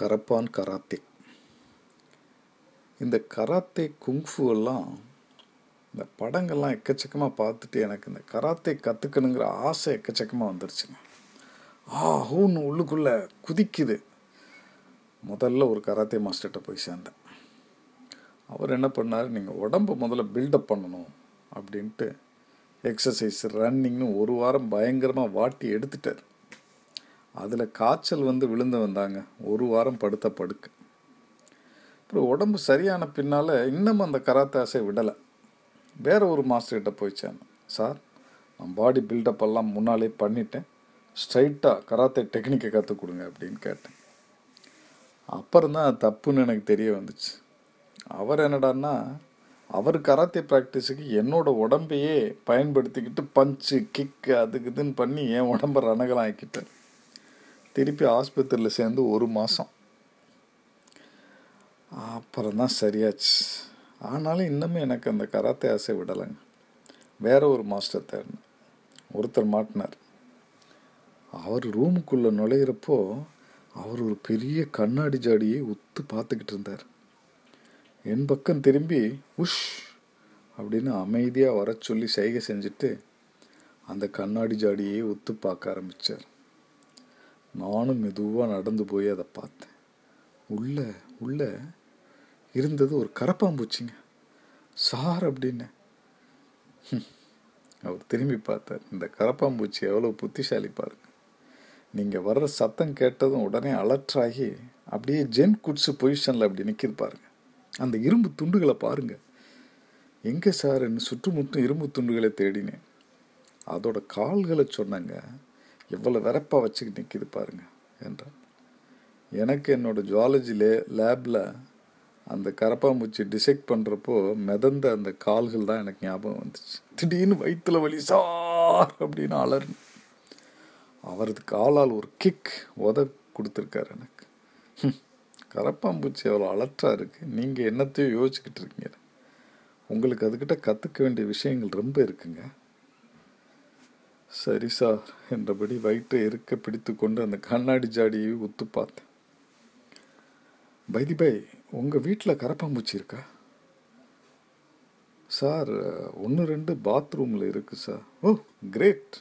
கரப்பான் கராத்தே. இந்த karate kung fu எல்லாம் இந்த படங்கள்லாம் எக்கச்சக்கமாக பார்த்துட்டு எனக்கு இந்த கராத்தே கற்றுக்கணுங்கிற ஆசை எக்கச்சக்கமாக வந்துருச்சுங்க. ஆ ஹூன்னு உள்ளுக்குள்ளே குதிக்குது. முதல்ல ஒரு கராத்தே மாஸ்டர்கிட்ட போய் சேர்ந்தேன். அவர் என்ன பண்ணார் நீங்கள் உடம்பு முதல்ல பில்டப் பண்ணணும் அப்படின்ட்டு எக்ஸசைஸ் ரன்னிங்னு ஒரு வாரம் பயங்கரமாக வாட்டி எடுத்துட்டார். அதில் காய்ச்சல் வந்து விழுந்து வந்தாங்க. ஒரு வாரம் படுத்த படுக்க. அப்புறம் உடம்பு சரியான பின்னால் இன்னமும் அந்த கராத்தே ஆசை விடலை. வேறு ஒரு மாஸ்டர்கிட்ட போய் சேர்ந்தேன். சார் நான் பாடி பில்டப் எல்லாம் முன்னாலே பண்ணிட்டேன். ஸ்ட்ரைட்டாக கராத்தே டெக்னிக்கை கற்றுக் கொடுங்க அப்படின்னு கேட்டேன். அப்புறம் தான் தப்புன்னு எனக்கு தெரிய வந்துச்சு. அவர் என்னடான்னா அவர் கராத்தே ப்ராக்டிஸுக்கு என்னோட உடம்பையே பயன்படுத்திக்கிட்டு பஞ்சு கிக்கு அதுக்கு இதுன்னு பண்ணி என் உடம்ப ரணகலாம் ஆக்கிட்டார். திருப்பி ஆஸ்பத்திரியில் சேர்ந்து ஒரு மாதம் அப்புறம் தான் சரியாச்சு. ஆனாலும் இன்னுமே எனக்கு அந்த கராத்தே ஆசை விடலைங்க. வேற ஒரு மாஸ்டர் தேடினேன் ஒருத்தர் மாட்டினார். அவர் ரூமுக்குள்ளே நுழையிறப்போ அவர் ஒரு பெரிய கண்ணாடி ஜாடியை உத்து பார்த்துக்கிட்டு இருந்தார். என் பக்கம் திரும்பி உஷ் அப்படின்னு அமைதியாக வர சொல்லி சைகை செஞ்சுட்டு அந்த கண்ணாடி ஜாடியை உத்து பார்க்க ஆரம்பித்தார் நானும் மெதுவாக நடந்து போய் அதை பார்த்தேன். உள்ள உள்ள இருந்தது ஒரு கரப்பாம்பூச்சிங்க. சார் அப்படின்னு. அவர் திரும்பி பார்த்தார் இந்த கரப்பாம்பூச்சி எவ்வளோ புத்திசாலி பாருங்க. நீங்கள் வர்ற சத்தம் கேட்டதும் உடனே அலர்ட்ராகி அப்படியே ஜென் குட்ஸு பொசிஷனில் அப்படி நிற்கிது பாருங்க. அந்த இரும்பு துண்டுகளை பாருங்க. எங்கே சார் என்ன சுற்றுமுற்றும் இரும்பு துண்டுகளை தேடினேன். அதோட கால்களை சொன்னாங்க. எவ்வளோ வெறப்பாக வச்சுக்கிட்டு நிற்கிது பாருங்க என்றான் எனக்கு என்னோடய ஜுவாலஜி லே லேபில் அந்த கரப்பாம்பூச்சி டிசெக்ட் பண்ணுறப்போ மிதந்த அந்த கால்கள் தான் எனக்கு ஞாபகம் வந்துச்சு. திடீர்னு வயிற்றுல வலி சார் அப்படின்னு அலர்னு அவரது காலால் ஒரு கிக் உத கொடுத்துருக்காரு எனக்கு. கரப்பாம்பூச்சி அவ்வளோ அலர்ட்டாக இருக்குது நீங்கள் என்னத்தையும் யோசிச்சுக்கிட்டு இருக்கீங்க. உங்களுக்கு அதுக்கிட்ட கற்றுக்க வேண்டிய விஷயங்கள் ரொம்ப இருக்குங்க. சரி சார் என்றபடி வயிற்றை இருக்க பிடித்து கொண்டு அந்த கண்ணாடி ஜாடியை உத்து பார்த்தேன். பைதி உங்கள் வீட்டில் கரப்பாம்பூச்சி இருக்கா சார் ஒன்று ரெண்டு பாத்ரூமில் இருக்குது சார். ஓ கிரேட்.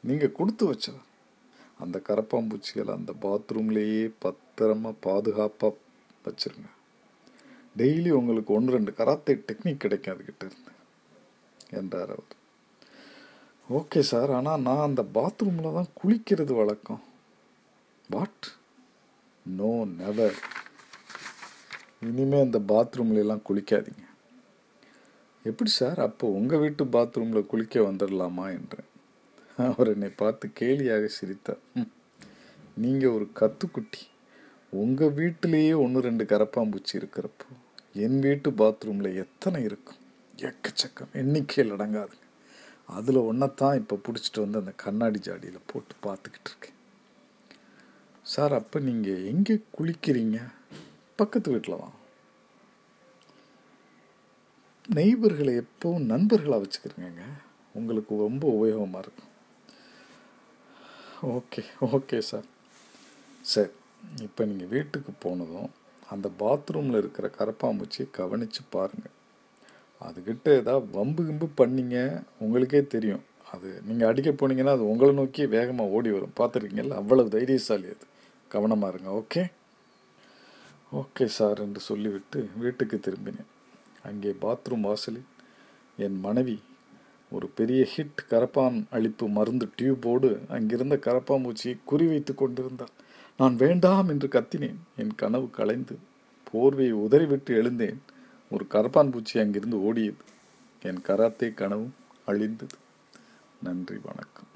நீங்கள் கொடுத்து வச்சா. அந்த கரப்பாம்பூச்சிகளை அந்த பாத்ரூம்லேயே பத்திரமாக பாதுகாப்பாக வச்சுருங்க. டெய்லி உங்களுக்கு ஒன்று ரெண்டு கராத்தே டெக்னிக் கிடைக்கும் அதுக்கிட்ட இருந்து என்றார் அவர். ஓகே சார் ஆனால் நான் அந்த பாத்ரூமில் தான் குளிக்கிறது வழக்கம். வாட் நோ நெவர் இனிமேல் அந்த பாத்ரூம்லாம் குளிக்காதீங்க. எப்படி சார் அப்போ உங்கள் வீட்டு பாத்ரூமில் குளிக்க வந்துடலாமா என்றேன் அவர் என்னை பார்த்து கேலியாக சிரித்தார். நீங்கள் ஒரு கத்துக்குட்டி. உங்கள் வீட்டிலேயே ஒன்று ரெண்டு கரப்பாம்பூச்சி இருக்கிறப்போ என் வீட்டு பாத்ரூமில் எத்தனை இருக்கும்? எக்கச்சக்கம். எண்ணிக்கையில் அடங்காதுங்க. அதில் ஒன்றைத்தான் இப்போ பிடிச்சிட்டு வந்து அந்த கண்ணாடி ஜாடியில் போட்டு பார்த்துக்கிட்டு இருக்கேன். சார் அப்போ நீங்கள் எங்கே குளிக்கிறீங்க? பக்கத்து வீட்டில் தான் நெய்பர்களை எப்போவும் நண்பர்களாக வச்சுக்கிறேங்க உங்களுக்கு ரொம்ப உபயோகமாக இருக்கும். Okay okay sir. சரி இப்போ நீங்கள் வீட்டுக்கு போனதும் அந்த பாத்ரூமில் இருக்கிற கரப்பாம்பூச்சியை கவனித்து பாருங்கள் அதுக்கிட்ட ஏதாவது வம்பு கிம்பு பண்ணிங்க உங்களுக்கே தெரியும். அது நீங்கள் அடிக்க போனீங்கன்னா அது உங்களை நோக்கி வேகமாக ஓடி வரும். பார்த்துருக்கீங்கல்ல? அவ்வளவு தைரியசாலி அது. கவனமாக இருங்க ஓகே? ஓகே சார் என்று சொல்லிவிட்டு வீட்டுக்கு திரும்பினேன். அங்கே பாத்ரூம் வாசலில் என் மனைவி ஒரு பெரிய ஹிட் கரப்பான் அழிப்பு மருந்து டியூபோடு அங்கிருந்த கரப்பாம்பூச்சியை குறிவைத்து கொண்டிருந்தார் நான் வேண்டாம் என்று கத்தினேன். என் கனவு கலைந்து போர்வையை உதறிவிட்டு எழுந்தேன். ஒரு கரப்பான் பூச்சி அங்கிருந்து ஓடியது. என் கராத்தே கனவும் அழிந்தது. நன்றி வணக்கம்.